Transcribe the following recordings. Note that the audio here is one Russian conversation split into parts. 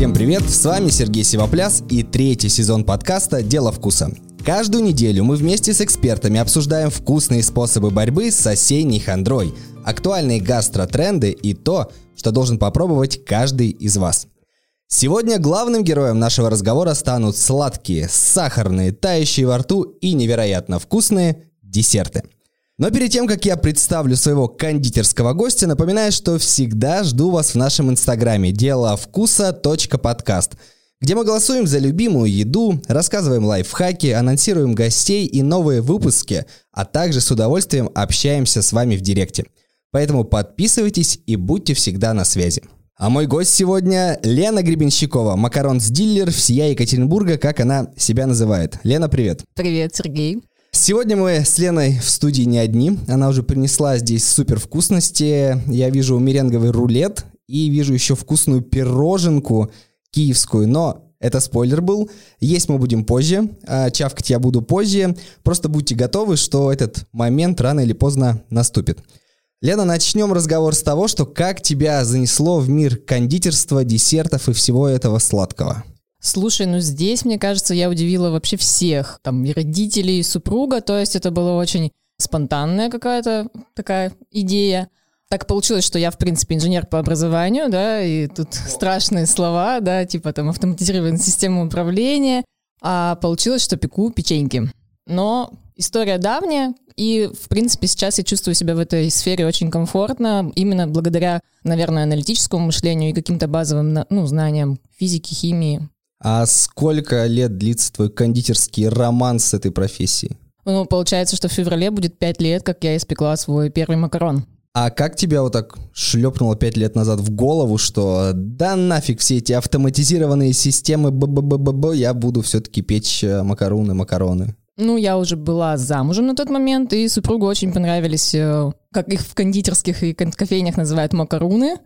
Всем привет, с вами Сергей Сивопляс и третий сезон подкаста «Дело вкуса». Каждую неделю мы вместе с экспертами обсуждаем вкусные способы борьбы с осенней хандрой, актуальные гастротренды и то, что должен попробовать каждый из вас. Сегодня главным героем нашего разговора станут сладкие, сахарные, тающие во рту и невероятно вкусные десерты – но перед тем, как я представлю своего кондитерского гостя, напоминаю, что всегда жду вас в нашем инстаграме дело вкуса подкаст, где мы голосуем за любимую еду, рассказываем лайфхаки, анонсируем гостей и новые выпуски, а также с удовольствием общаемся с вами в директе. Поэтому подписывайтесь и будьте всегда на связи. А мой гость сегодня Лена Гребенщикова, макарон-диллер всея Екатеринбурга, как она себя называет. Лена, привет. Привет, Сергей. Сегодня мы с Леной в студии не одни. Она уже принесла здесь супер вкусности. Я вижу меренговый рулет и вижу еще вкусную пироженку киевскую. Но это спойлер был. Есть мы будем позже. А чавкать я буду позже. Просто будьте готовы, что этот момент рано или поздно наступит. Лена, начнем разговор с того, что как тебя занесло в мир кондитерства, десертов и всего этого сладкого. Слушай, ну здесь, мне кажется, я удивила вообще всех, там, и родителей, и супруга, то есть это была очень спонтанная какая-то такая идея. Так получилось, что я, в принципе, инженер по образованию, да, и тут страшные слова, да, типа там автоматизированная система управления, а получилось, что пеку печеньки. Но история давняя, и, в принципе, сейчас я чувствую себя в этой сфере очень комфортно, именно благодаря, наверное, аналитическому мышлению и каким-то базовым ну, знаниям физики, химии. А сколько лет длится твой кондитерский роман с этой профессией? Ну, получается, что в феврале будет пять лет, как я испекла свой первый макарон. А как тебя вот так шлепнуло пять лет назад в голову, что да нафиг все эти автоматизированные системы, б б б б б я буду все-таки печь э, макароны, макароны? Ну, я уже была замужем на тот момент, и супругу очень понравились, э, как их в кондитерских и кофейнях называют, макаруны.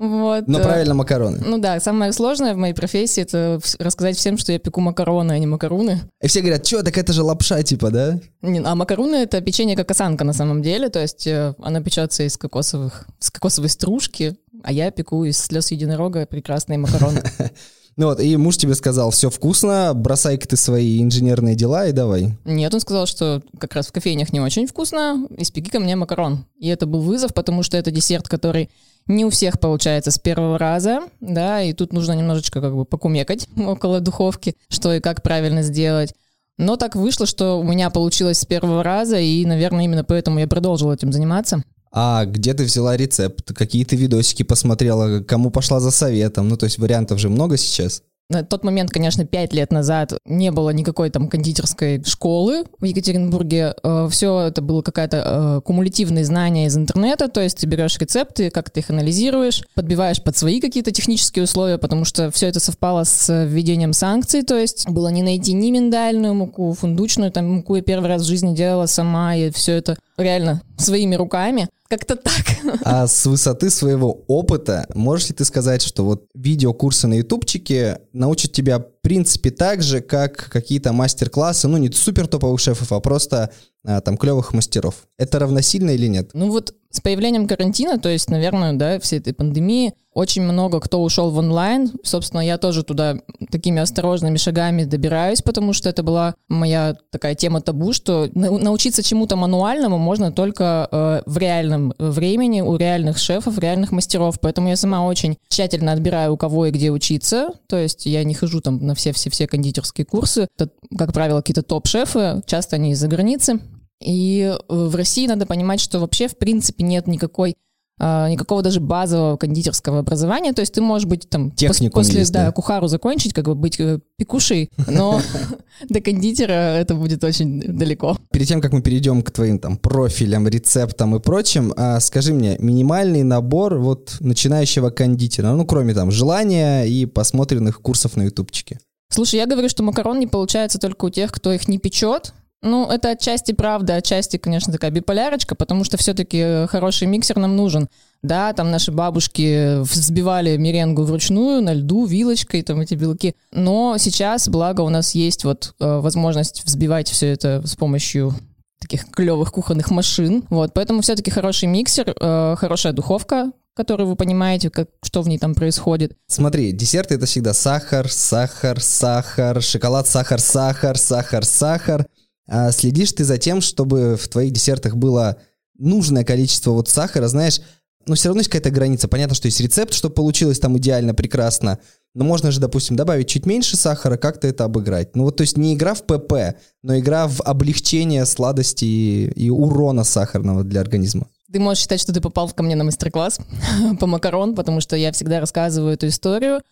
Вот. Но правильно макароны. Ну да, самое сложное в моей профессии это рассказать всем, что я пеку макароны, а не макаруны. И все говорят, что, так это же лапша типа, да? Не, а макаруны это печенье как осанка на самом деле, то есть э, она печется из кокосовых, с кокосовой стружки, а я пеку из слез единорога прекрасные макароны. Ну вот, и муж тебе сказал, все вкусно, бросай-ка ты свои инженерные дела и давай. Нет, он сказал, что как раз в кофейнях не очень вкусно, испеки ко мне макарон. И это был вызов, потому что это десерт, который не у всех получается с первого раза, да, и тут нужно немножечко как бы покумекать около духовки, что и как правильно сделать. Но так вышло, что у меня получилось с первого раза, и, наверное, именно поэтому я продолжила этим заниматься. А где ты взяла рецепт? Какие ты видосики посмотрела? Кому пошла за советом? Ну, то есть вариантов же много сейчас. На тот момент, конечно, пять лет назад не было никакой там кондитерской школы в Екатеринбурге. Э, Все это было какая-то э, кумулятивные знания из интернета, то есть ты берешь рецепты, как ты их анализируешь, подбиваешь под свои какие-то технические условия, потому что все это совпало с введением санкций, то есть было не найти ни миндальную муку, фундучную, там муку я первый раз в жизни делала сама, и все это реально своими руками. Как-то так. А с высоты своего опыта, можешь ли ты сказать, что вот видеокурсы на ютубчике научат тебя, в принципе, так же, как какие-то мастер-классы, ну, не супер топовых шефов, а просто а, там клевых мастеров? Это равносильно или нет? Ну вот с появлением карантина, то есть, наверное, да, всей этой пандемии, очень много кто ушел в онлайн. Собственно, я тоже туда такими осторожными шагами добираюсь, потому что это была моя такая тема табу, что научиться чему-то мануальному можно только э, в реальном времени, у реальных шефов, реальных мастеров. Поэтому я сама очень тщательно отбираю, у кого и где учиться. То есть я не хожу там на все-все-все кондитерские курсы. Это, как правило, какие-то топ-шефы, часто они из-за границы. И э, в России надо понимать, что вообще в принципе нет никакой а, никакого даже базового кондитерского образования. То есть ты можешь быть там Техникум после есть, да, да. кухару закончить, как бы быть э, пекушей, но до кондитера это будет очень далеко. Перед тем, как мы перейдем к твоим там профилям, рецептам и прочим, а, скажи мне, минимальный набор вот начинающего кондитера, ну кроме там желания и посмотренных курсов на ютубчике. Слушай, я говорю, что макарон не получается только у тех, кто их не печет, ну, это отчасти правда, отчасти, конечно, такая биполярочка, потому что все-таки хороший миксер нам нужен. Да, там наши бабушки взбивали меренгу вручную, на льду, вилочкой, там эти белки. Но сейчас, благо, у нас есть вот э, возможность взбивать все это с помощью таких клевых кухонных машин. Вот, поэтому все-таки хороший миксер, э, хорошая духовка, которую вы понимаете, как, что в ней там происходит. Смотри, десерты это всегда сахар, сахар, сахар, шоколад, сахар, сахар, сахар, сахар. А следишь ты за тем, чтобы в твоих десертах было нужное количество вот сахара, знаешь, но все равно есть какая-то граница. Понятно, что есть рецепт, чтобы получилось там идеально, прекрасно. Но можно же, допустим, добавить чуть меньше сахара, как-то это обыграть. Ну вот, то есть не игра в ПП, но игра в облегчение сладости и, и урона сахарного для организма. Ты можешь считать, что ты попал ко мне на мастер-класс по макарон, потому что я всегда рассказываю эту историю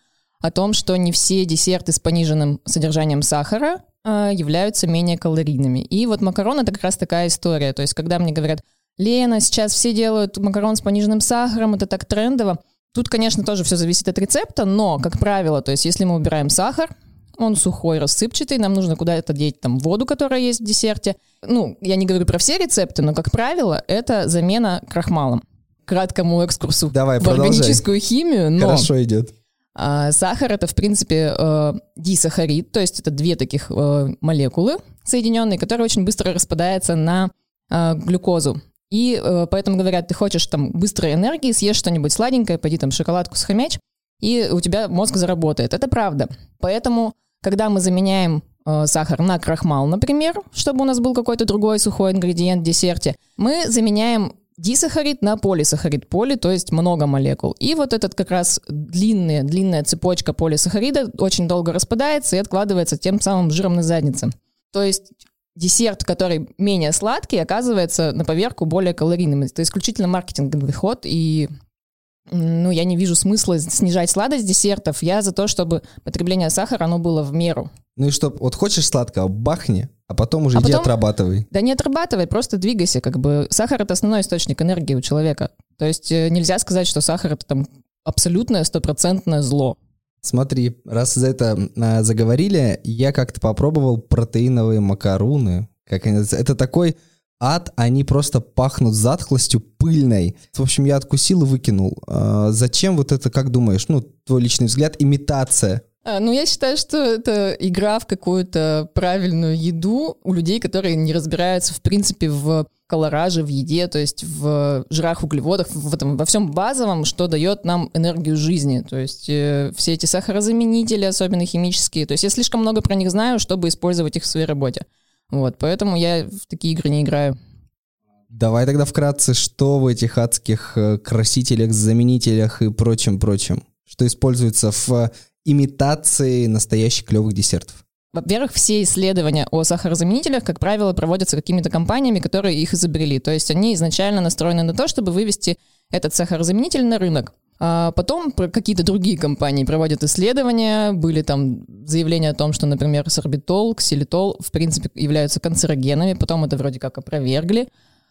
о том, что не все десерты с пониженным содержанием сахара являются менее калорийными. И вот макарон это как раз такая история. То есть, когда мне говорят, Лена, сейчас все делают макарон с пониженным сахаром, это так трендово. Тут, конечно, тоже все зависит от рецепта, но, как правило, то есть если мы убираем сахар, он сухой, рассыпчатый, нам нужно куда-то деть там воду, которая есть в десерте. Ну, я не говорю про все рецепты, но, как правило, это замена крахмалом. Краткому экскурсу Давай, в продолжай. органическую химию, но Хорошо идет. А, сахар это, в принципе, э, дисахарид, то есть это две таких э, молекулы соединенные, которые очень быстро распадаются на э, глюкозу. И э, поэтому говорят, ты хочешь там быстрой энергии, съешь что-нибудь сладенькое, пойди там шоколадку схомячь, и у тебя мозг заработает. Это правда. Поэтому, когда мы заменяем э, сахар на крахмал, например, чтобы у нас был какой-то другой сухой ингредиент в десерте, мы заменяем дисахарид на полисахарид. Поли, то есть много молекул. И вот этот как раз длинная, длинная цепочка полисахарида очень долго распадается и откладывается тем самым жиром на заднице. То есть десерт, который менее сладкий, оказывается на поверку более калорийным. Это исключительно маркетинговый ход, и ну, я не вижу смысла снижать сладость десертов. Я за то, чтобы потребление сахара, оно было в меру. Ну и что, вот хочешь сладкого, бахни, а потом уже А иди потом- отрабатывай. Да не отрабатывай, просто двигайся. Как бы сахар это основной источник энергии у человека. То есть э, нельзя сказать, что сахар это там абсолютное стопроцентное зло. Смотри, раз за это а, заговорили, я как-то попробовал протеиновые макаруны. Как они? Это такой ад, они просто пахнут затхлостью пыльной. В общем, я откусил и выкинул. А, зачем вот это, как думаешь, ну, твой личный взгляд, имитация? А, Ну, я считаю, что это игра в какую-то правильную еду у людей, которые не разбираются, в принципе, в колораже, в еде, то есть в жирах, углеводах, в этом, во всем базовом, что дает нам энергию жизни. То есть э, все эти сахарозаменители, особенно химические. То есть я слишком много про них знаю, чтобы использовать их в своей работе. Вот, поэтому я в такие игры не играю. Давай тогда вкратце, что в этих адских э, красителях, заменителях и прочем-прочем, что используется в имитации настоящих клевых десертов? Во-первых, все исследования о сахарозаменителях, как правило, проводятся какими-то компаниями, которые их изобрели. То есть они изначально настроены на то, чтобы вывести этот сахарозаменитель на рынок. А потом какие-то другие компании проводят исследования, были там заявления о том, что, например, сорбитол, ксилитол, в принципе, являются канцерогенами, потом это вроде как опровергли.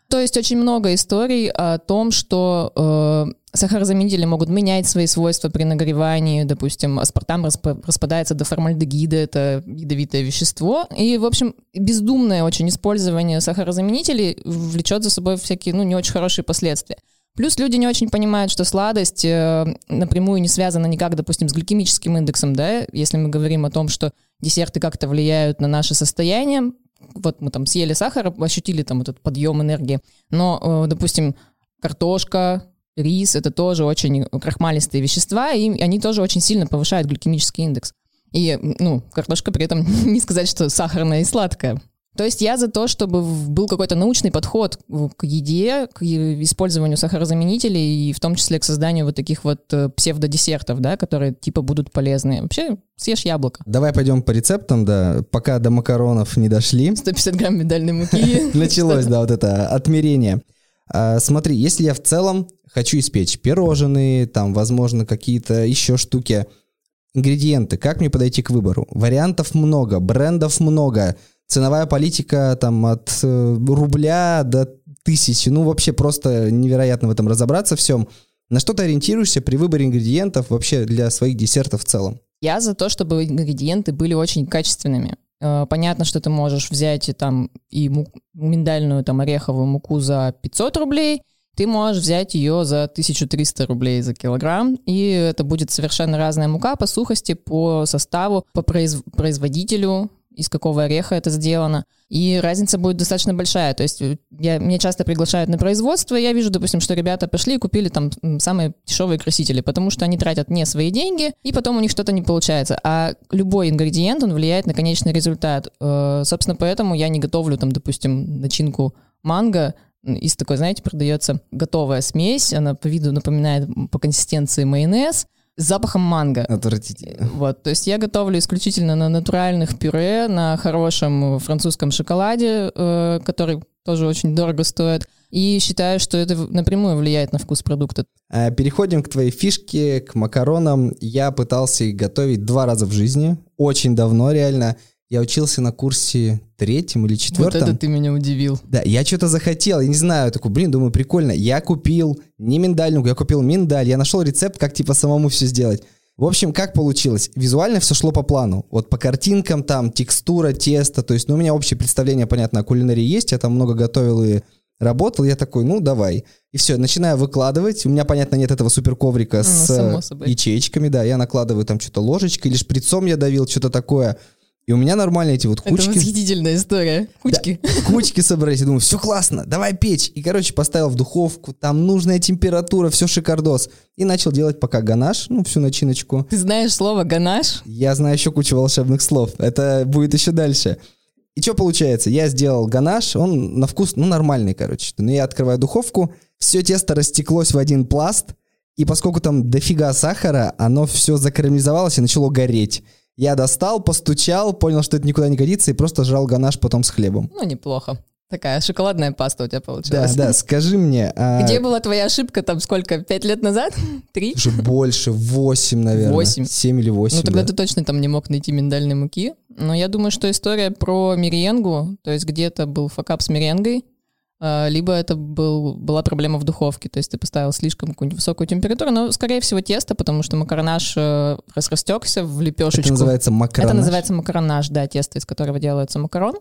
То есть очень много историй о том, что э, сахарозаменители могут менять свои свойства при нагревании. Допустим, аспартам расп- распадается до формальдегида, это ядовитое вещество. И, в общем, бездумное очень использование сахарозаменителей влечет за собой всякие, ну, не очень хорошие последствия. Плюс люди не очень понимают, что сладость э, напрямую не связана никак, допустим, с гликемическим индексом, да, если мы говорим о том, что десерты как-то влияют на наше состояние, вот мы там съели сахар, ощутили там этот подъем энергии, но, э, допустим, картошка, рис, это тоже очень крахмалистые вещества, и они тоже очень сильно повышают гликемический индекс. И, ну, картошка при этом не сказать, что сахарная и сладкая. То есть я за то, чтобы был какой-то научный подход к еде, к использованию сахарозаменителей и в том числе к созданию вот таких вот э, псевдодесертов, да, которые типа будут полезны. Вообще, съешь яблоко. Давай пойдем по рецептам, да, пока до макаронов не дошли. 150 грамм миндальной муки. Началось, да, вот это отмерение. А, смотри, если я в целом хочу испечь пирожные, там, возможно, какие-то еще штуки, ингредиенты, как мне подойти к выбору? Вариантов много, брендов много, ценовая политика там от э, рубля до тысячи, ну вообще просто невероятно в этом разобраться всем. На что ты ориентируешься при выборе ингредиентов вообще для своих десертов в целом? Я за то, чтобы ингредиенты были очень качественными. Э, Понятно, что ты можешь взять и там и му- миндальную там ореховую муку за 500 рублей, ты можешь взять ее за 1300 рублей за килограмм, и это будет совершенно разная мука по сухости, по составу, по произ- производителю из какого ореха это сделано. И разница будет достаточно большая. То есть э, я, меня часто приглашают на производство, и я вижу, допустим, что ребята пошли и купили там самые дешевые красители, потому что они тратят не свои деньги, и потом у них что-то не получается. А любой ингредиент, он влияет на конечный результат. Э, собственно, поэтому я не готовлю там, допустим, начинку манго, из такой, знаете, продается готовая смесь, она по виду напоминает по консистенции майонез, с запахом манго. Отвратительно. Вот, то есть я готовлю исключительно на натуральных пюре, на хорошем французском шоколаде, э, который тоже очень дорого стоит. И считаю, что это напрямую влияет на вкус продукта. А, переходим к твоей фишке, к макаронам. Я пытался их готовить два раза в жизни. Очень давно, реально. Я учился на курсе третьем или четвертом. Вот это ты меня удивил. Да, я что-то захотел, я не знаю, такой, блин, думаю, прикольно. Я купил не миндальную, я купил миндаль, я нашел рецепт, как типа самому все сделать. В общем, как получилось? Визуально все шло по плану. Вот по картинкам там, текстура, тесто, то есть, ну, у меня общее представление, понятно, о кулинарии есть, я там много готовил и работал, я такой, ну, давай. И все, начинаю выкладывать, у меня, понятно, нет этого суперковрика ну, с ячейками, да, я накладываю там что-то ложечкой или шприцом я давил, что-то такое. И у меня нормально эти вот кучки. Это восхитительная история. Кучки. Да, кучки собрались. Я думаю, все классно, давай печь. И, короче, поставил в духовку, там нужная температура, все шикардос. И начал делать пока ганаш, ну, всю начиночку. Ты знаешь слово ганаш? Я знаю еще кучу волшебных слов. Это будет еще дальше. И что получается? Я сделал ганаш, он на вкус, ну, нормальный, короче. Но я открываю духовку, все тесто растеклось в один пласт, и поскольку там дофига сахара, оно все закарамелизовалось и начало гореть. Я достал, постучал, понял, что это никуда не годится, и просто жрал ганаш потом с хлебом. Ну, неплохо. Такая шоколадная паста у тебя получилась. Да, да, скажи мне. А... Где была твоя ошибка там сколько, пять лет назад? Три? Уже больше, восемь, наверное. Восемь? Семь или восемь, Ну тогда да. ты точно там не мог найти миндальной муки. Но я думаю, что история про меренгу, то есть где-то был факап с меренгой, либо это был, была проблема в духовке, то есть ты поставил слишком какую-нибудь высокую температуру, но, скорее всего, тесто, потому что макаронаж э, растекся в лепешечку. Это называется макаронаж? Это называется макаронаж, да, тесто, из которого делается макарон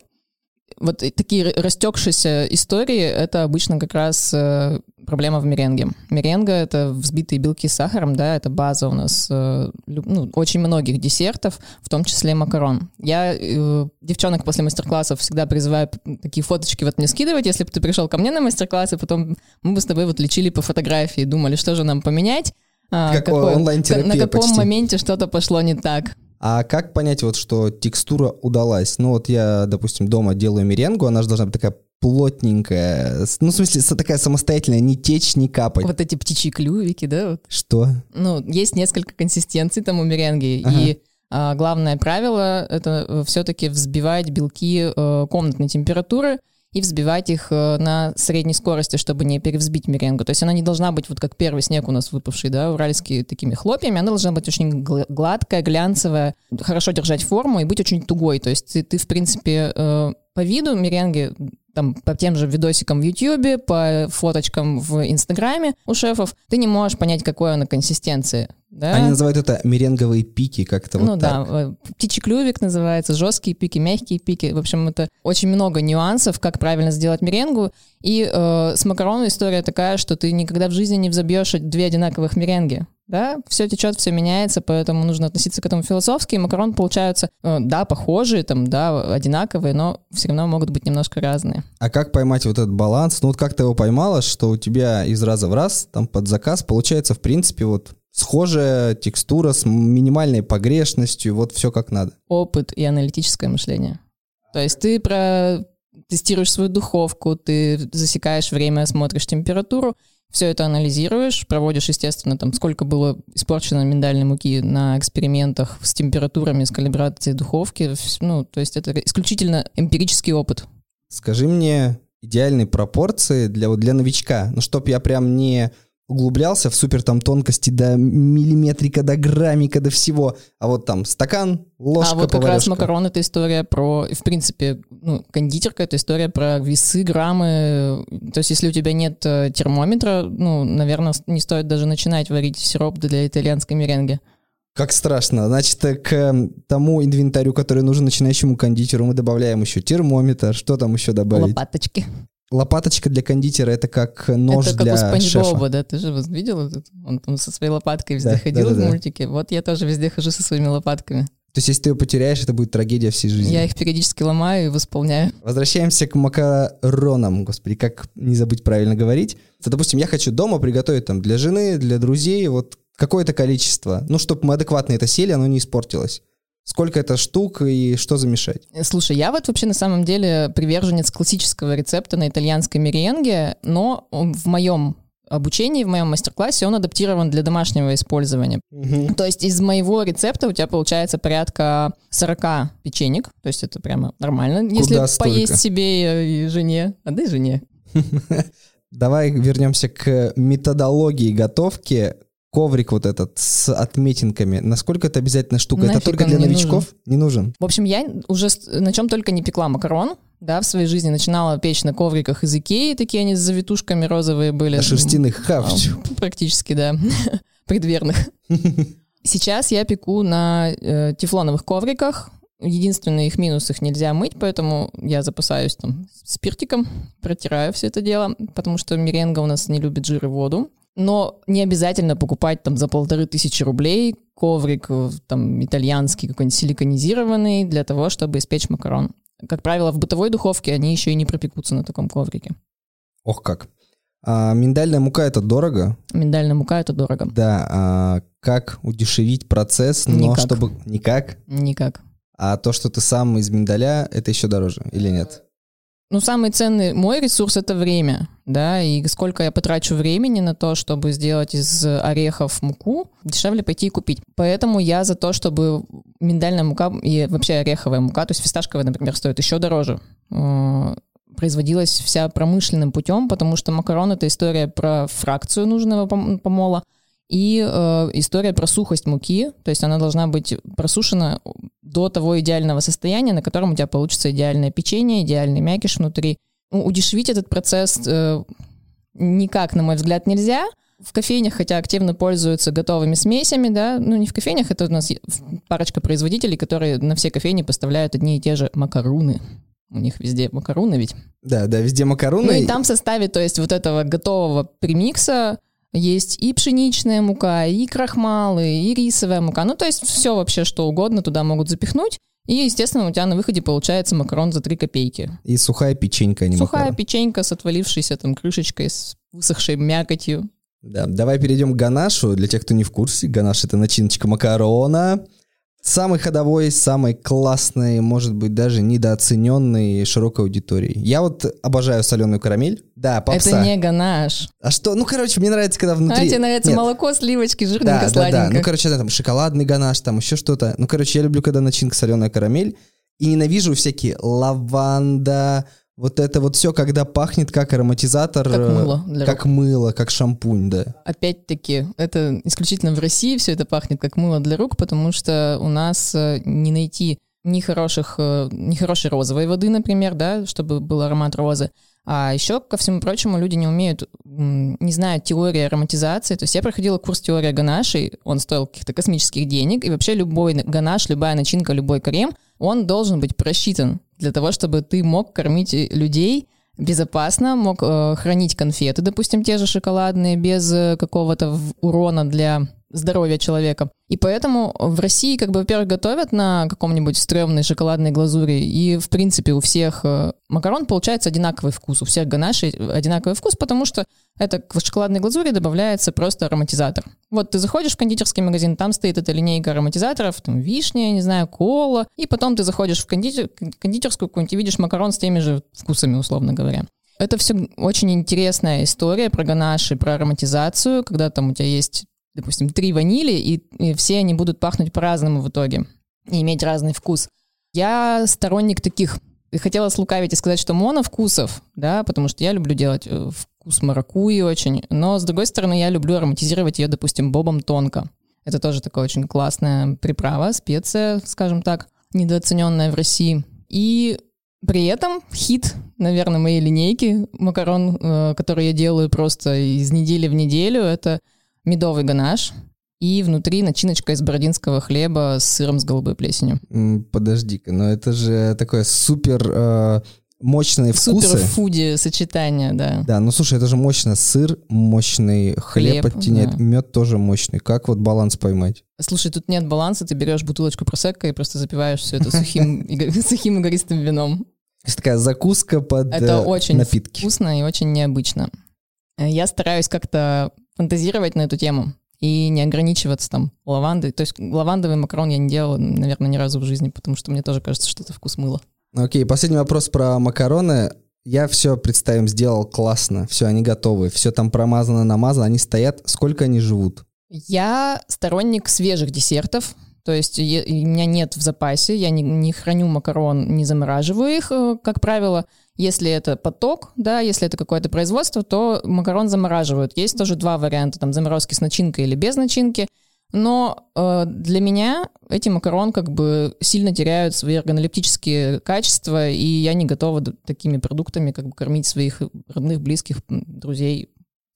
вот такие растекшиеся истории, это обычно как раз э, проблема в меренге. Меренга — это взбитые белки с сахаром, да, это база у нас э, ну, очень многих десертов, в том числе макарон. Я э, девчонок после мастер-классов всегда призываю такие фоточки вот мне скидывать, если бы ты пришел ко мне на мастер-класс, и потом мы бы с тобой вот лечили по фотографии, думали, что же нам поменять, а, какой, онлайн-терапия на каком почти. моменте что-то пошло не так. А как понять, вот, что текстура удалась? Ну, вот я, допустим, дома делаю меренгу, она же должна быть такая плотненькая, ну, в смысле, такая самостоятельная, не течь, не капать. Вот эти птичьи клювики, да? Вот. Что? Ну, есть несколько консистенций там у меренги, ага. и а, главное правило — это э, все-таки взбивать белки а, комнатной температуры, и взбивать их э, на средней скорости, чтобы не перевзбить меренгу. То есть она не должна быть вот как первый снег у нас выпавший, да, уральские такими хлопьями, она должна быть очень гладкая, глянцевая, хорошо держать форму и быть очень тугой. То есть ты, ты в принципе, э, по виду меренги там, по тем же видосикам в Ютьюбе, по фоточкам в Инстаграме у шефов, ты не можешь понять, какой она консистенции. Да? Они называют это меренговые пики, как-то ну, вот да, так. Э, птичий клювик называется, жесткие пики, мягкие пики. В общем, это очень много нюансов, как правильно сделать меренгу. И э, с макароном история такая, что ты никогда в жизни не взобьешь две одинаковых меренги да, все течет, все меняется, поэтому нужно относиться к этому философски, и макароны получаются, э, да, похожие, там, да, одинаковые, но все равно могут быть немножко разные. А как поймать вот этот баланс? Ну вот как ты его поймала, что у тебя из раза в раз, там, под заказ получается, в принципе, вот схожая текстура с минимальной погрешностью, вот все как надо. Опыт и аналитическое мышление. То есть ты про тестируешь свою духовку, ты засекаешь время, смотришь температуру, все это анализируешь, проводишь, естественно, там, сколько было испорчено миндальной муки на экспериментах с температурами, с калибрацией духовки. Ну, то есть это исключительно эмпирический опыт. Скажи мне идеальные пропорции для, для новичка, ну, чтоб я прям не углублялся в супер там тонкости до миллиметрика, до граммика, до всего. А вот там стакан, ложка, А вот как раз макарон — это история про, в принципе, ну, кондитерка — это история про весы, граммы. То есть если у тебя нет э, термометра, ну, наверное, не стоит даже начинать варить сироп для итальянской меренги. Как страшно. Значит, к тому инвентарю, который нужен начинающему кондитеру, мы добавляем еще термометр. Что там еще добавить? Лопаточки. Лопаточка для кондитера это как нож это для как у Спанч шефа. Боба, да? Ты же видел? Он там со своей лопаткой везде да, ходил да, да, в мультике. Вот я тоже везде хожу со своими лопатками. То есть, если ты ее потеряешь, это будет трагедия всей жизни. Я их периодически ломаю и восполняю. Возвращаемся к макаронам. Господи, как не забыть правильно говорить. То, допустим, я хочу дома приготовить там для жены, для друзей, вот какое-то количество. Ну, чтобы мы адекватно это сели, оно не испортилось. Сколько это штук и что замешать? Слушай, я вот вообще на самом деле приверженец классического рецепта на итальянской меренге, но в моем обучении, в моем мастер-классе он адаптирован для домашнего использования. Мгм. То есть из моего рецепта у тебя получается порядка 40 печенек, то есть это прямо нормально, если столько? поесть себе и жене. Отдай жене. Давай вернемся к методологии готовки. Коврик вот этот с отметинками. Насколько это обязательная штука? это Нафиг только он для не новичков? Не нужен. В общем, я уже на чем только не пекла макарон, да, в своей жизни начинала печь на ковриках из Икеи, такие они с завитушками розовые были. На шерстяных хавч. А, Практически, да. Предверных. Сейчас я пеку на э, тефлоновых ковриках. Единственный их минус, их нельзя мыть, поэтому я запасаюсь там спиртиком, протираю все это дело, потому что меренга у нас не любит жир и воду. Но не обязательно покупать там за полторы тысячи рублей коврик э, там итальянский какой-нибудь силиконизированный для того, чтобы испечь макарон. Как правило, в бытовой духовке они еще и не пропекутся на таком коврике. Ох как. А, миндальная мука это дорого. Миндальная мука это дорого. Да. а как удешевить процесс, но Никак. чтобы... Никак? Никак. А то, что ты сам из миндаля, это еще дороже или нет? Ну, самый ценный мой ресурс — это время, да, и сколько я потрачу времени на то, чтобы сделать из орехов муку, дешевле пойти и купить. Поэтому я за то, чтобы миндальная мука и вообще ореховая мука, то есть фисташковая, например, стоит еще дороже, э, производилась вся промышленным путем, потому что макарон — это история про фракцию нужного пом- помола, и э, история про сухость муки, то есть она должна быть просушена до того идеального состояния, на котором у тебя получится идеальное печенье, идеальный мякиш внутри. Ну, удешевить этот процесс э, никак, на мой взгляд, нельзя. В кофейнях, хотя активно пользуются готовыми смесями, да, ну не в кофейнях, это у нас парочка производителей, которые на все кофейни поставляют одни и те же макаруны. У них везде макаруны ведь. Да, да, везде макароны. Ну и там в составе, то есть вот этого готового премикса есть и пшеничная мука, и крахмалы, и рисовая мука. Ну, то есть все вообще, что угодно туда могут запихнуть. И, естественно, у тебя на выходе получается макарон за 3 копейки. И сухая печенька, а не Сухая макарон. печенька с отвалившейся там крышечкой, с высохшей мякотью. Да, давай перейдем к ганашу. Для тех, кто не в курсе, ганаш это начиночка макарона. Самый ходовой, самый классный, может быть, даже недооцененный широкой аудиторией. Я вот обожаю соленую карамель. Да, попса. Это не ганаш. А что? Ну, короче, мне нравится, когда внутри... А тебе нравится Нет, молоко, сливочки, Да, жирненько, да, да. сладенько. Ну, короче, да, там шоколадный ганаш, там еще что-то. Ну, короче, я люблю, когда начинка соленая карамель. И ненавижу всякие лаванда, вот это вот все, когда пахнет как ароматизатор. Как э, мыло для Как мыло, как шампунь, да. Опять-таки, это исключительно в России все это пахнет как мыло для рук, потому что у нас э, не найти ни хороших, э, ни хорошей розовой воды, например, да, чтобы был аромат розы. А еще, ко всему прочему, люди не умеют, не знают теории ароматизации. То есть я проходила курс теории ганашей, он стоил каких-то космических денег, и вообще любой ганаш, любая начинка, любой крем, он должен быть просчитан для того, чтобы ты мог кормить людей безопасно, мог э, хранить конфеты, допустим, те же шоколадные, без э, какого-то урона для здоровья человека. И поэтому в России, как бы, во-первых, готовят на каком-нибудь стрёмной шоколадной глазури, и, в принципе, у всех э, макарон получается одинаковый вкус, у всех ганашей одинаковый вкус, потому что это к шоколадной глазури добавляется просто ароматизатор. Вот ты заходишь в кондитерский магазин, там стоит эта линейка ароматизаторов, там вишня, не знаю, кола, и потом ты заходишь в кондитер- кондитерскую какую-нибудь и видишь макарон с теми же вкусами, условно говоря. Это все очень интересная история про ганаши, про ароматизацию, когда там у тебя есть, допустим, три ванили, и, и все они будут пахнуть по-разному в итоге и иметь разный вкус. Я сторонник таких и хотела слукавить и сказать, что моновкусов, да, потому что я люблю делать э, вкус маракуйи очень, но, с другой стороны, я люблю ароматизировать ее, допустим, бобом тонко. Это тоже такая очень классная приправа, специя, скажем так, недооцененная в России. И при этом хит, наверное, моей линейки макарон, э, который я делаю просто из недели в неделю, это медовый ганаш и внутри начиночка из бородинского хлеба с сыром с голубой плесенью. Подожди-ка, но это же такое супер э, мощные вкусы. Суперфуди сочетание, да. Да, ну слушай, это же мощно. Сыр мощный, хлеб, Хлеб, оттеняет, да. мед тоже мощный. Как вот баланс поймать? Слушай, тут нет баланса, ты берешь бутылочку просекко и просто запиваешь все это сухим, сухим игристым вином. То есть такая закуска под Это э, очень напитки. вкусно и очень необычно. Э, Я стараюсь как-то фантазировать на эту тему и не ограничиваться там лавандой. То есть лавандовый макарон я не делала, наверное, ни разу в жизни, потому что мне тоже кажется, что это вкус мыла. Окей, последний вопрос про макароны. Я все, представим, сделал классно. Все, они готовы. Все там промазано, намазано. Они стоят. Сколько они живут? Я сторонник свежих десертов. То есть и у меня нет в запасе, я не, не храню макарон, не замораживаю их, э, как правило. Если это поток, да, если это какое-то производство, то макарон замораживают. Есть тоже два варианта, там заморозки с начинкой или без начинки. Но э, для меня эти макарон как бы сильно теряют свои органолептические качества, и я не готова такими продуктами как бы кормить своих родных, близких, друзей.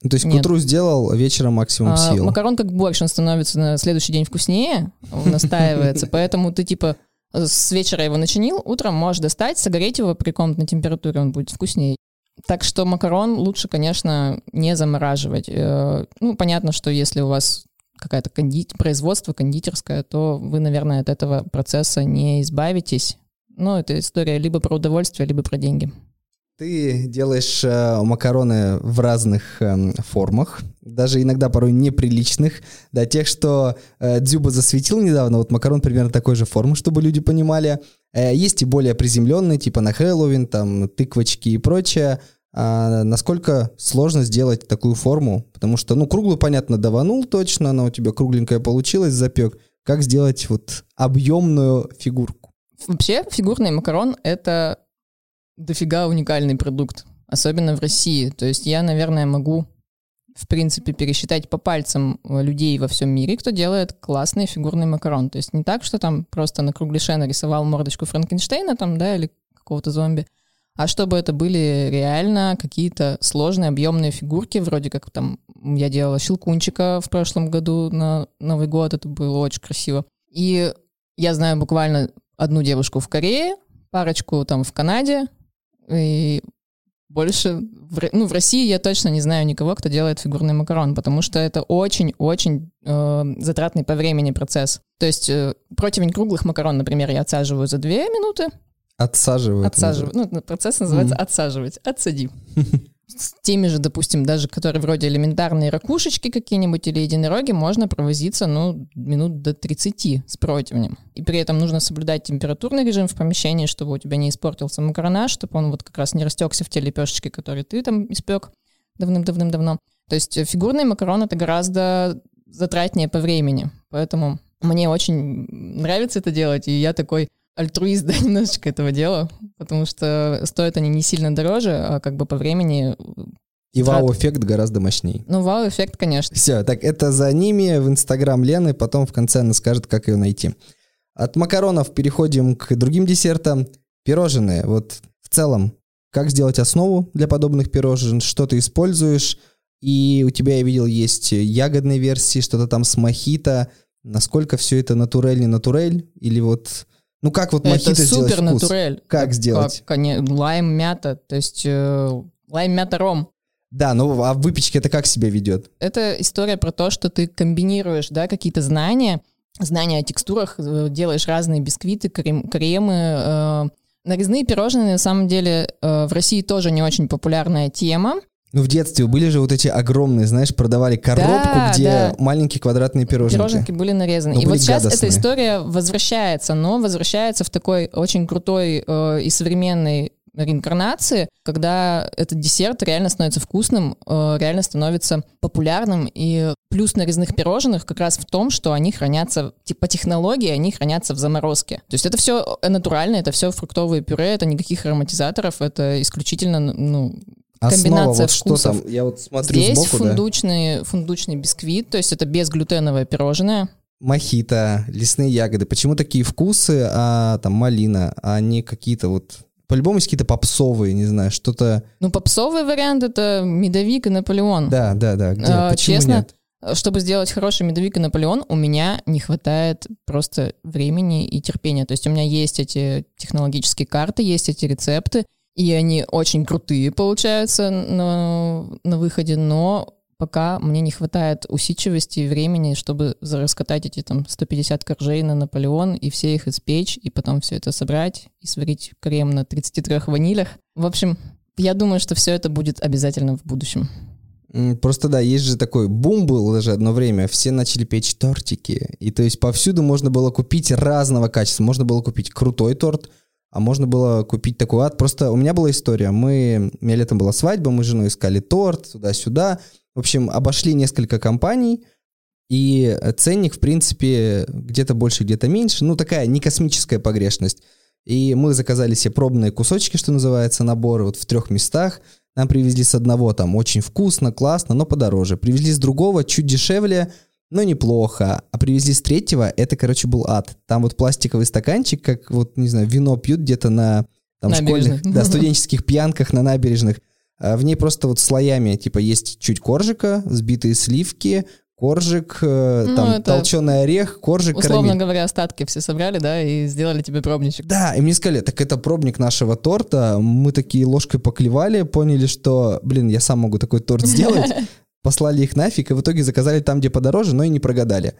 Ну, то есть к утру сделал, вечером максимум А, сил. макарон как больше, он становится на следующий день вкуснее, он настаивается, поэтому ты типа с вечера его начинил, утром можешь достать, согреть его при комнатной температуре, он будет вкуснее. Так что макарон лучше, конечно, не замораживать. Э, Ну, понятно, что если у вас какая-то конди... производство кондитерское, то вы, наверное, от этого процесса не избавитесь. Но это история либо про удовольствие, либо про деньги. Ты делаешь э, макароны в разных эм, формах, даже иногда порой неприличных, да, тех, что э, Дзюба засветил недавно, вот макарон примерно такой же формы, чтобы люди понимали. Э, есть и более приземленные, типа на Хэллоуин, там, тыквочки и прочее. А насколько сложно сделать такую форму? Потому что, ну, круглую, понятно, даванул точно, она у тебя кругленькая получилась, запек. Как сделать вот объемную фигурку? Вообще, фигурный макарон — это дофига уникальный продукт, особенно в России. То есть я, наверное, могу, в принципе, пересчитать по пальцам э, людей во всем мире, кто делает классный фигурный макарон. То есть не так, что там просто на кругляше нарисовал мордочку Франкенштейна там, да, или какого-то зомби, а чтобы это были реально какие-то сложные объемные фигурки, вроде как там я делала щелкунчика в прошлом году на Новый год, это было очень красиво. И я знаю буквально одну девушку в Корее, парочку там в Канаде, и больше, в, ну, в России я точно не знаю никого, кто делает фигурный макарон, потому что это очень-очень э, затратный по времени процесс. То есть э, противень круглых макарон, например, я отсаживаю за две минуты, Отсаживают. отсаживаю, ну, процесс называется Мгм. отсаживать, отсади. С теми же, допустим, даже которые вроде элементарные ракушечки какие-нибудь или единороги, можно провозиться, ну, минут до 30 с противнем. И при этом нужно соблюдать температурный режим в помещении, чтобы у тебя не испортился макаронаж, чтобы он вот как раз не растекся в те лепешечки, которые ты там испек давным-давным-давно. То есть э, фигурный макарон — это гораздо затратнее по времени. Поэтому мне очень нравится это делать, и я такой альтруист, да, немножечко этого дела, потому что стоят они не сильно дороже, а как бы по времени... И Трат- вау-эффект гораздо мощней. Ну, вау-эффект, конечно. Все, так это за ними в инстаграм Лены, потом в конце она скажет, как ее найти. От макаронов переходим к другим десертам. Пирожные. Вот в целом, как сделать основу для подобных пирожен, что ты используешь, и у тебя, я видел, есть ягодные версии, что-то там с мохито. Насколько все это натурель, не натурель? Или вот... Ну как вот мохито Это сделать супер вкус? натурель. Как сделать? Как, лайм, мята, то есть э, лайм, мята, ром. Да, ну а в выпечке это как себя ведет? Это история про то, что ты комбинируешь, да, какие-то знания, знания о текстурах, э, делаешь разные бисквиты, крем- кремы. э. Нарезные пирожные, на самом деле, э, в России тоже не очень популярная тема. Ну, в детстве были же вот эти огромные, знаешь, продавали коробку, Да, где да. маленькие квадратные пироженки. Пироженки были нарезаны. Но и были вот сейчас гадостные. эта история возвращается, но возвращается в такой очень крутой э, и современной реинкарнации, когда этот десерт реально становится вкусным, э, реально становится популярным. И плюс нарезных пирожных как раз в том, что они хранятся, ти- по технологии они хранятся в заморозке. То есть это все натурально, это все фруктовые пюре, это никаких ароматизаторов, это исключительно, ну, Основа, комбинация вот что вкусов. там, я вот смотрю Здесь сбоку, да. фундучный, фундучный бисквит, то есть это безглютеновое пирожное. Мохито, лесные ягоды. Почему такие вкусы, а там малина, а не какие-то вот... По-любому есть какие-то попсовые, не знаю, что-то... Ну, попсовый вариант — это медовик и Наполеон. Да, да, да. Где? А, Почему честно, нет? Чтобы сделать хороший медовик и Наполеон, у меня не хватает просто времени и терпения. То есть у меня есть эти технологические карты, есть эти рецепты, И они очень крутые получаются на, на выходе, но пока мне не хватает усидчивости и времени, чтобы раскатать эти там 150 коржей на Наполеон и все их испечь, и потом все это собрать и сварить крем на 33 ванилях. В общем, я думаю, что все это будет обязательно в будущем. Просто да, есть же такой бум был даже одно время, все начали печь тортики. И то есть повсюду можно было купить разного качества. Можно было купить крутой торт, а можно было купить такой ад. Просто у меня была история. Мы, у меня летом была свадьба, мы с женой искали торт туда-сюда. В общем, обошли несколько компаний, и ценник, в принципе, где-то больше, где-то меньше. Ну, такая не космическая погрешность. И мы заказали себе пробные кусочки, что называется, наборы вот в трех местах. Нам привезли с одного там очень вкусно, классно, но подороже. Привезли с другого чуть дешевле, но неплохо. А привезли с третьего, это, короче, был ад. Там вот пластиковый стаканчик, как вот, не знаю, вино пьют где-то на там, школьных, да, студенческих пьянках на набережных. А в ней просто вот слоями, типа, есть чуть коржика, сбитые сливки, коржик, э, ну, там толченый орех, коржик, Условно карамель. говоря, остатки все собрали, да, и сделали тебе пробничек. Да, и мне сказали, так это пробник нашего торта. Мы такие ложкой поклевали, поняли, что, блин, я сам могу такой торт сделать. Послали их нафиг, и в итоге заказали там, где подороже, но и не прогадали.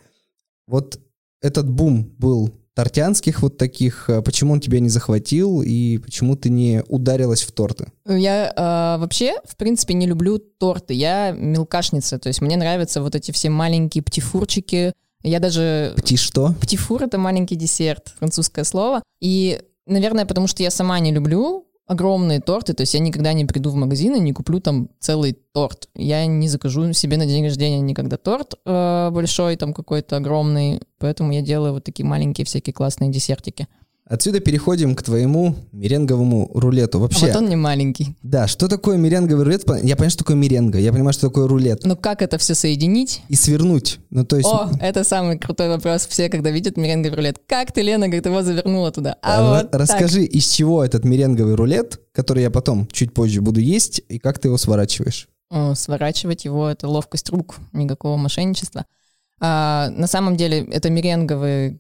Вот этот бум был тортянских вот таких, э, почему он тебя не захватил и почему ты не ударилась в торты? Я э, вообще, в принципе, не люблю торты. Я мелкашница, то есть мне нравятся вот эти все маленькие птифурчики. Я даже... Пти что? Птифур — это маленький десерт, французское слово. И, наверное, потому что я сама не люблю огромные торты, то есть я никогда не приду в магазин и не куплю там целый торт. Я не закажу себе на день рождения никогда торт э, большой, там какой-то огромный, поэтому я делаю вот такие маленькие всякие классные десертики. Отсюда переходим к твоему меренговому рулету. Вообще, а вот он не маленький. Да, что такое меренговый рулет? Я понимаю, что такое меренга, я понимаю, что такое рулет. Ну как это все соединить? И свернуть. Ну, то есть... О, это самый крутой вопрос. Все, когда видят меренговый рулет. Как ты, Лена, как ты его завернула туда? А, а вот Расскажи, так. из чего этот меренговый рулет, который я потом чуть позже буду есть, и как ты его сворачиваешь? О, сворачивать его — это ловкость рук, никакого мошенничества. А, на самом деле это меренговый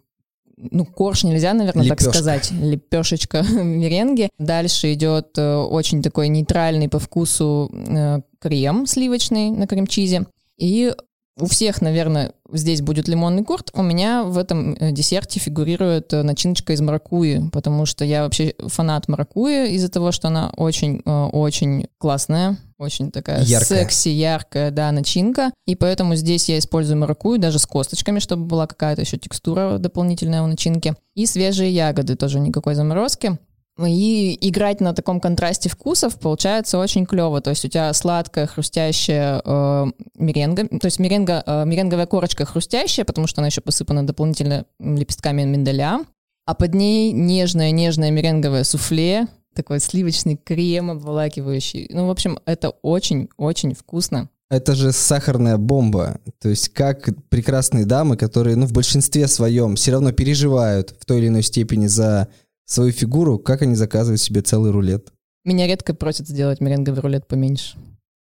ну, корж нельзя, наверное, Лепешка. так сказать, лепешечка меренги. Дальше идет э, очень такой нейтральный по вкусу э, крем сливочный на крем-чизе. И у всех, наверное, здесь будет лимонный курт. У меня в этом э, десерте фигурирует начиночка из маракуи, потому что я вообще фанат маракуи из-за того, что она очень-очень классная, очень такая яркая. секси, яркая, да, начинка. И поэтому здесь я использую маракую даже с косточками, чтобы была какая-то еще текстура дополнительная у начинки. И свежие ягоды, тоже никакой заморозки. И играть на таком контрасте вкусов получается очень клево. То есть у тебя сладкая, хрустящая э, меренга. То есть меренга, э, меренговая корочка хрустящая, потому что она еще посыпана дополнительно лепестками миндаля. А под ней нежное-нежное меренговое суфле, такой сливочный крем обволакивающий. Ну, в общем, это очень-очень вкусно. Это же сахарная бомба. То есть как прекрасные дамы, которые, ну, в большинстве своем все равно переживают в той или иной степени за свою фигуру, как они заказывают себе целый рулет. Меня редко просят сделать меренговый рулет поменьше.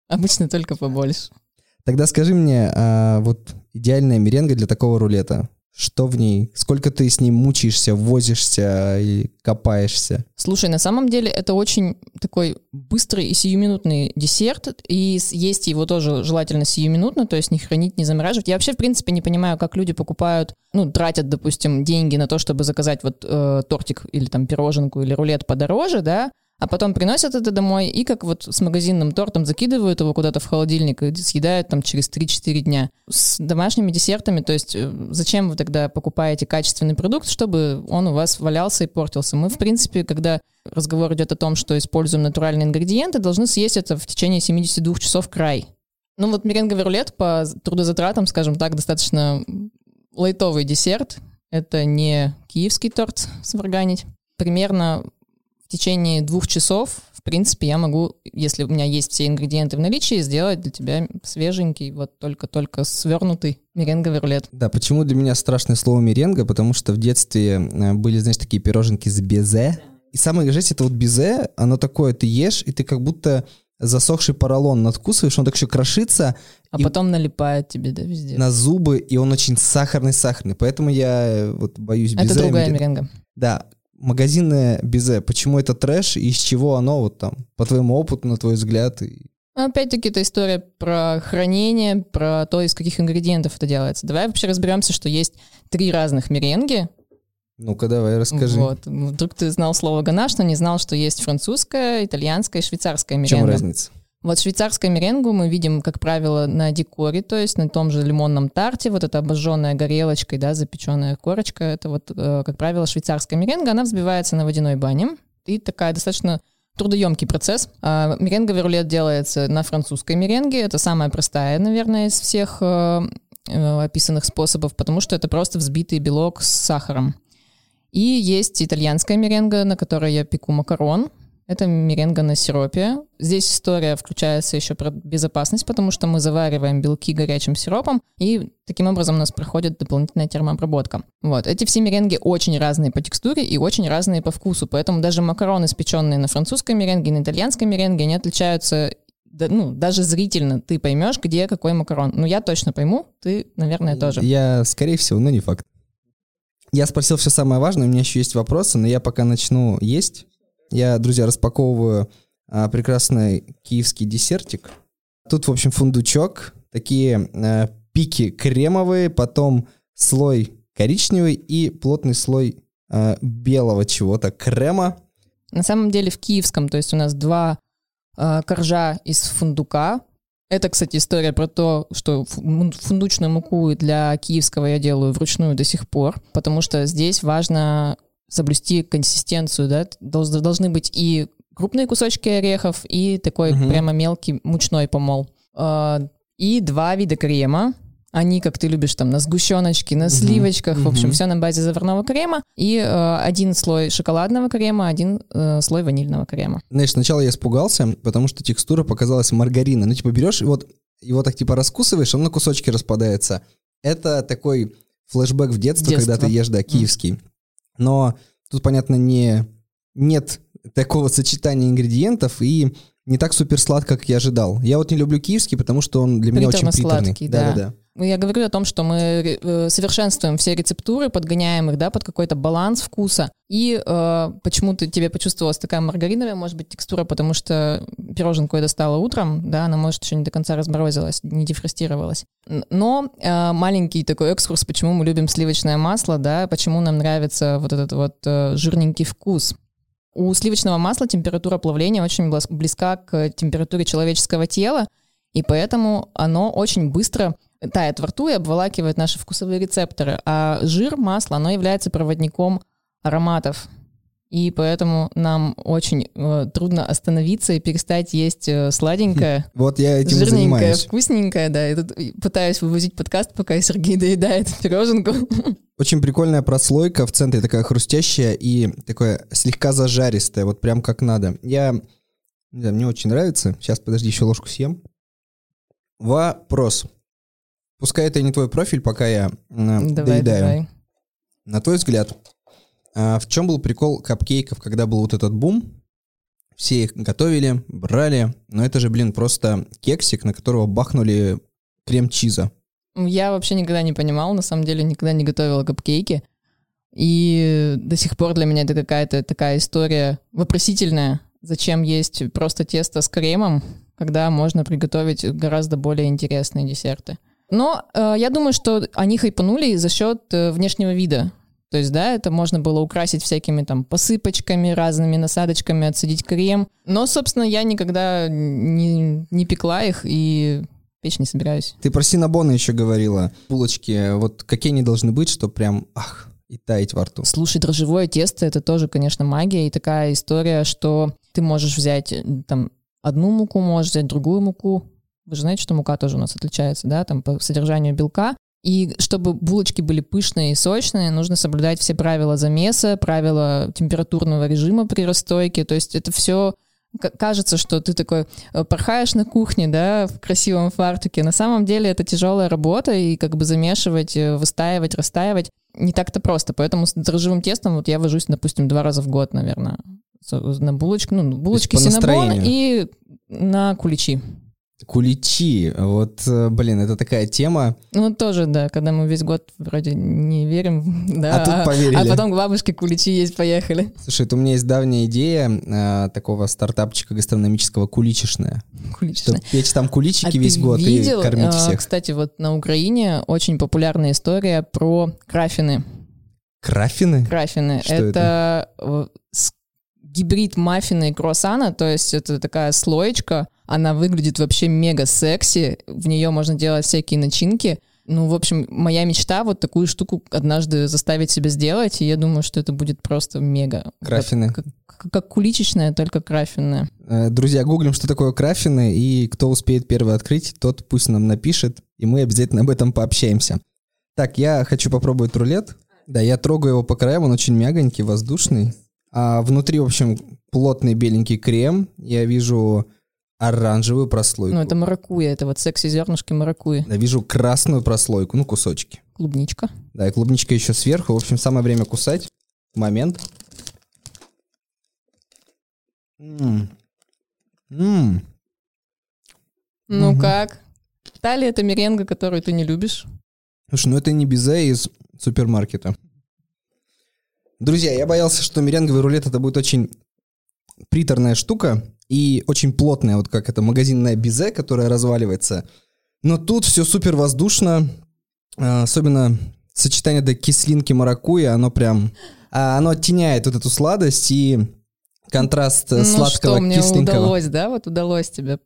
Обычно только побольше. Тогда скажи мне, а вот идеальная меренга для такого рулета, что в ней? Сколько ты с ним мучаешься, возишься и копаешься? Слушай, на самом деле это очень такой быстрый и сиюминутный десерт, и есть его тоже желательно сиюминутно, то есть не хранить, не замораживать. Я вообще, в принципе, не понимаю, как люди покупают, ну, тратят, допустим, деньги на то, чтобы заказать вот э, тортик или там пироженку или рулет подороже, да, а потом приносят это домой и как вот с магазинным тортом закидывают его куда-то в холодильник и съедают там через 3-4 дня. С домашними десертами, то есть э, зачем вы тогда покупаете качественный продукт, чтобы он у вас валялся и портился? Мы, в принципе, когда разговор идет о том, что используем натуральные ингредиенты, должны съесть это в течение 72 часов край. Ну вот меренговый рулет по трудозатратам, скажем так, достаточно лайтовый десерт. Это не киевский торт сварганить. Примерно в течение двух часов, в принципе, я могу, если у меня есть все ингредиенты в наличии, сделать для тебя свеженький, вот только-только свернутый меренговый рулет. Да, почему для меня страшное слово меренга? Потому что в детстве э, были, знаешь, такие пироженки с безе. И самое жесть, это вот безе, оно такое, ты ешь, и ты как будто засохший поролон надкусываешь, он так еще крошится. А потом налипает тебе, да, везде. На зубы, и он очень сахарный-сахарный. Поэтому я э, вот боюсь безе. Это другая меренга. Да, магазинное безе, почему это трэш и из чего оно вот там, по твоему опыту, на твой взгляд? И... Ну, опять-таки, это история про хранение, про то, из каких ингредиентов это делается. Давай вообще разберемся, что есть три разных меренги. Ну-ка, давай, расскажи. Вот. Вдруг ты знал слово ганаш, но не знал, что есть французская, итальянская и швейцарская меренга. В чем разница? Вот швейцарскую меренгу мы видим, как правило, на декоре, то есть на том же лимонном тарте, вот эта обожженная горелочкой, да, запеченная корочка, это вот, э, как правило, швейцарская меренга, она взбивается на водяной бане, и такая достаточно трудоемкий процесс. А меренга верулет делается на французской меренге, это самая простая, наверное, из всех э, э, описанных способов, потому что это просто взбитый белок с сахаром. И есть итальянская меренга, на которой я пеку макарон, это меренга на сиропе. Здесь история включается еще про безопасность, потому что мы завариваем белки горячим сиропом, и таким образом у нас проходит дополнительная термообработка. Вот. Эти все меренги очень разные по текстуре и очень разные по вкусу, поэтому даже макароны, испеченные на французской меренге и на итальянской меренге, они отличаются да, ну, даже зрительно ты поймешь, где какой макарон. Ну, я точно пойму, ты, наверное, тоже. Я, скорее всего, но не факт. Я спросил все самое важное, у меня еще есть вопросы, но я пока начну есть. Я, друзья, распаковываю а, прекрасный киевский десертик. Тут, в общем, фундучок, такие а, пики кремовые, потом слой коричневый и плотный слой а, белого чего-то, крема. На самом деле в киевском, то есть у нас два а, коржа из фундука. Это, кстати, история про то, что фундучную муку для киевского я делаю вручную до сих пор, потому что здесь важно соблюсти консистенцию, да, должны быть и крупные кусочки орехов, и такой угу. прямо мелкий мучной помол. А, и два вида крема. Они, как ты любишь, там на сгущеночке, на сливочках, uh в общем, все на базе заварного крема. И э, один слой шоколадного крема, один э, слой ванильного крема. Знаешь, сначала я испугался, потому что текстура показалась маргарина. Ну, типа, берешь вот его так типа раскусываешь, он на кусочки распадается. Это такой флешбэк в детство, детство. когда ты ешь, да, киевский. Mm. Но тут, понятно, не, нет такого сочетания ингредиентов и не так супер сладко, как я ожидал. Я вот не люблю киевский, потому что он для меня очень приторный. сладкий, да. да, да. Я говорю о том, что мы э, совершенствуем все рецептуры, подгоняем их, да, под какой-то баланс вкуса. И э, почему-то тебе почувствовалась такая маргариновая, может быть, текстура, потому что пироженку я достала утром, да, она, может, еще не до конца разморозилась, не дефростировалась. Но э, маленький такой экскурс, почему мы любим сливочное масло, да, почему нам нравится вот этот вот э, жирненький вкус. У сливочного масла температура плавления очень близка к температуре человеческого тела, и поэтому оно очень быстро тает во рту и обволакивает наши вкусовые рецепторы. А жир, масло, оно является проводником ароматов. И поэтому нам очень э, трудно остановиться и перестать есть э, сладенькое. Вот я этим жирненькое, занимаюсь. вкусненькое, да. Я тут пытаюсь вывозить подкаст, пока Сергей доедает пироженку. Очень прикольная прослойка в центре, такая хрустящая и такое слегка зажаристая, вот прям как надо. Я, не знаю, мне очень нравится. Сейчас, подожди, еще ложку съем. Вопрос. Пускай это не твой профиль, пока я давай, доедаю. Давай. На твой взгляд, а в чем был прикол капкейков, когда был вот этот бум? Все их готовили, брали, но это же, блин, просто кексик, на которого бахнули крем-чиза. Я вообще никогда не понимал, на самом деле никогда не готовила капкейки. И до сих пор для меня это какая-то такая история вопросительная. Зачем есть просто тесто с кремом, когда можно приготовить гораздо более интересные десерты? Но э, я думаю, что они хайпанули за счет э, внешнего вида. То есть, да, это можно было украсить всякими там посыпочками, разными насадочками, отсадить крем. Но, собственно, я никогда не, не пекла их и печь не собираюсь. Ты про синабоны еще говорила. Булочки, вот какие они должны быть, что прям, ах, и таять во рту. Слушай, дрожжевое тесто — это тоже, конечно, магия и такая история, что ты можешь взять там одну муку, можешь взять другую муку, вы же знаете, что мука тоже у нас отличается, да, там по содержанию белка. И чтобы булочки были пышные и сочные, нужно соблюдать все правила замеса, правила температурного режима при расстойке. То есть это все кажется, что ты такой э, порхаешь на кухне, да, в красивом фартуке. На самом деле это тяжелая работа, и как бы замешивать, э, выстаивать, растаивать не так-то просто. Поэтому с дрожжевым тестом вот я вожусь, допустим, два раза в год, наверное, на булочку, ну, булочки синабон и на куличи. Куличи. Вот, э, блин, это такая тема. Ну, тоже, да, когда мы весь год вроде не верим, да. А тут поверили. А потом к бабушке куличи есть, поехали. Слушай, это у меня есть давняя идея э, такого стартапчика гастрономического куличишная. Куличная. Чтобы печь там куличики А весь год видел, и кормить а, всех. Кстати, вот на Украине очень популярная история про крафины. Крафины? Крафины. Что это э, с- гибрид маффина и круассана, то есть это такая слоечка, она выглядит вообще мега секси, в нее можно делать всякие начинки. Ну, в общем, моя мечта вот такую штуку однажды заставить себя сделать, и я думаю, что это будет просто мега. Крафины. Как, как- как куличечная, только крафинная. Э, Друзья, гуглим, что такое крафины, и кто успеет первый открыть, тот пусть нам напишет, и мы обязательно об этом пообщаемся. Так, я хочу попробовать рулет. Да, я трогаю его по краям, он очень мягонький, воздушный. А внутри, в общем, плотный беленький крем. Я вижу оранжевую прослойку. Ну, это маракуя, это вот секси-зернышки маракуя. Я вижу красную прослойку, ну, кусочки. Клубничка. Да, и клубничка еще сверху. В общем, самое время кусать. Момент. М. М. Ну Мгм. как? Та ли это меренга, которую ты не любишь? Слушай, ну это не безе из супермаркета. Друзья, я боялся, что меренговый рулет это будет очень приторная штука и очень плотная, вот как это магазинная безе, которая разваливается. Но тут все супер воздушно, а, особенно сочетание до кислинки маракуйя, оно прям, а, оно оттеняет вот эту сладость и контраст э, ну сладкого что, мне кисленького удалось, да? Вот удалось тебе.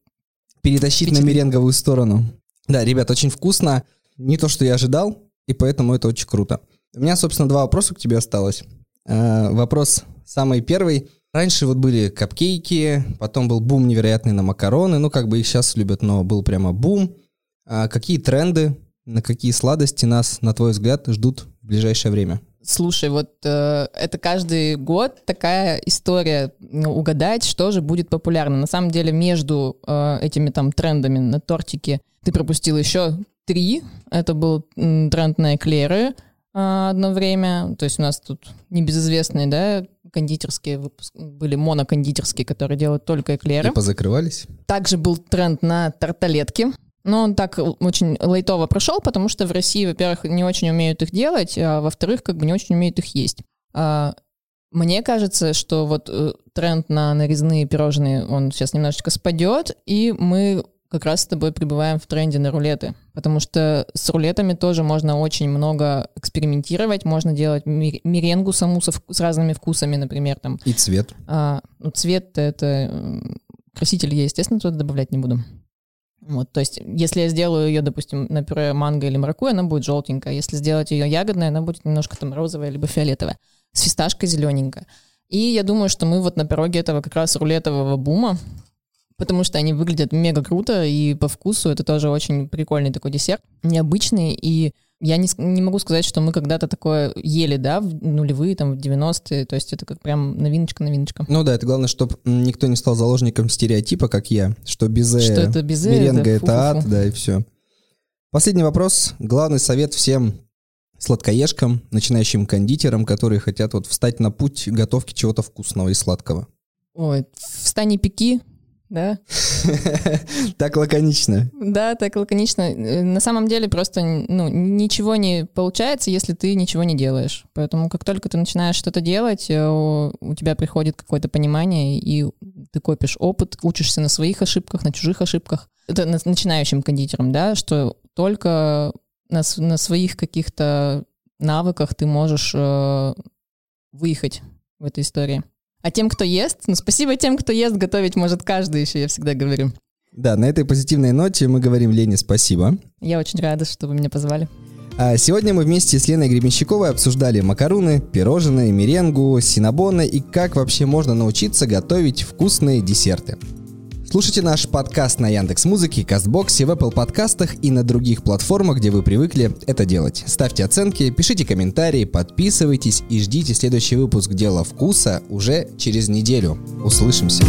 перетащить на Впечатлить. меренговую сторону. Да, ребят, очень вкусно. Не то, что я ожидал, и поэтому это очень круто. У меня, собственно, два вопроса к тебе осталось. Э, вопрос самый первый. Раньше вот были капкейки, потом был бум невероятный на макароны, ну как бы их сейчас любят, но был прямо бум. А какие тренды, на какие сладости нас, на твой взгляд, ждут в ближайшее время? Слушай, вот э, это каждый год такая история ну, угадать, что же будет популярно. На самом деле между э, этими там трендами на тортике ты пропустил еще три. Это был м, тренд на эклеры одно время. То есть у нас тут небезызвестные, да, кондитерские выпуск... были монокондитерские, которые делают только эклеры. И позакрывались? Также был тренд на тарталетки. Но он так очень лайтово прошел, потому что в России, во-первых, не очень умеют их делать, а во-вторых, как бы не очень умеют их есть. А, Мне кажется, что вот э, тренд на нарезные пирожные, он сейчас немножечко спадет, и мы как раз с тобой пребываем в тренде на рулеты. Потому что с рулетами тоже можно очень много экспериментировать, можно делать мер- меренгу саму со с разными вкусами, например, там И цвет. а, ну, цвет это краситель я, естественно, туда добавлять не буду. Вот, то есть, если я сделаю ее, допустим, на пюре манго или маракуйя, она будет желтенькая. Если сделать ее ягодной, она будет немножко там розовая либо фиолетовая. С фисташкой зелененькая. И я думаю, что мы вот на пироге этого как раз рулетового бума, потому что они выглядят мега круто, и по вкусу это тоже очень прикольный такой десерт, необычный, и я не, не могу сказать, что мы когда-то такое ели, да, в нулевые, там, в 90-е, то есть это как прям новиночка-новиночка. Ну да, это главное, чтобы никто не стал заложником стереотипа, как я, что безе, Что это безе, меренга да, это ад, да, и все. Последний вопрос. Главный совет всем сладкоежкам, начинающим кондитерам, которые хотят вот встать на путь готовки чего-то вкусного и сладкого. Ой, встань и пеки, да? Так лаконично. Да, так лаконично. Э, На самом деле просто ну, ничего не получается, если ты ничего не делаешь. Поэтому как только ты начинаешь что-то делать, э, у тебя приходит какое-то понимание, и ты копишь опыт, учишься на своих ошибках, на чужих ошибках. Это на- начинающим кондитером, да, что только на, на своих каких-то навыках ты можешь э, выехать в этой истории. А тем, кто ест, ну спасибо тем, кто ест, готовить может каждый еще, я всегда говорю. Да, на этой позитивной ноте мы говорим Лене спасибо. Я очень рада, что вы меня позвали. А сегодня мы вместе с Леной Гребенщиковой обсуждали макаруны, пирожные, меренгу, синабоны и как вообще можно научиться готовить вкусные десерты. Слушайте наш подкаст на Яндекс Музыке, Кастбоксе, в Apple подкастах и на других платформах, где вы привыкли это делать. Ставьте оценки, пишите комментарии, подписывайтесь и ждите следующий выпуск «Дело вкуса» уже через неделю. Услышимся!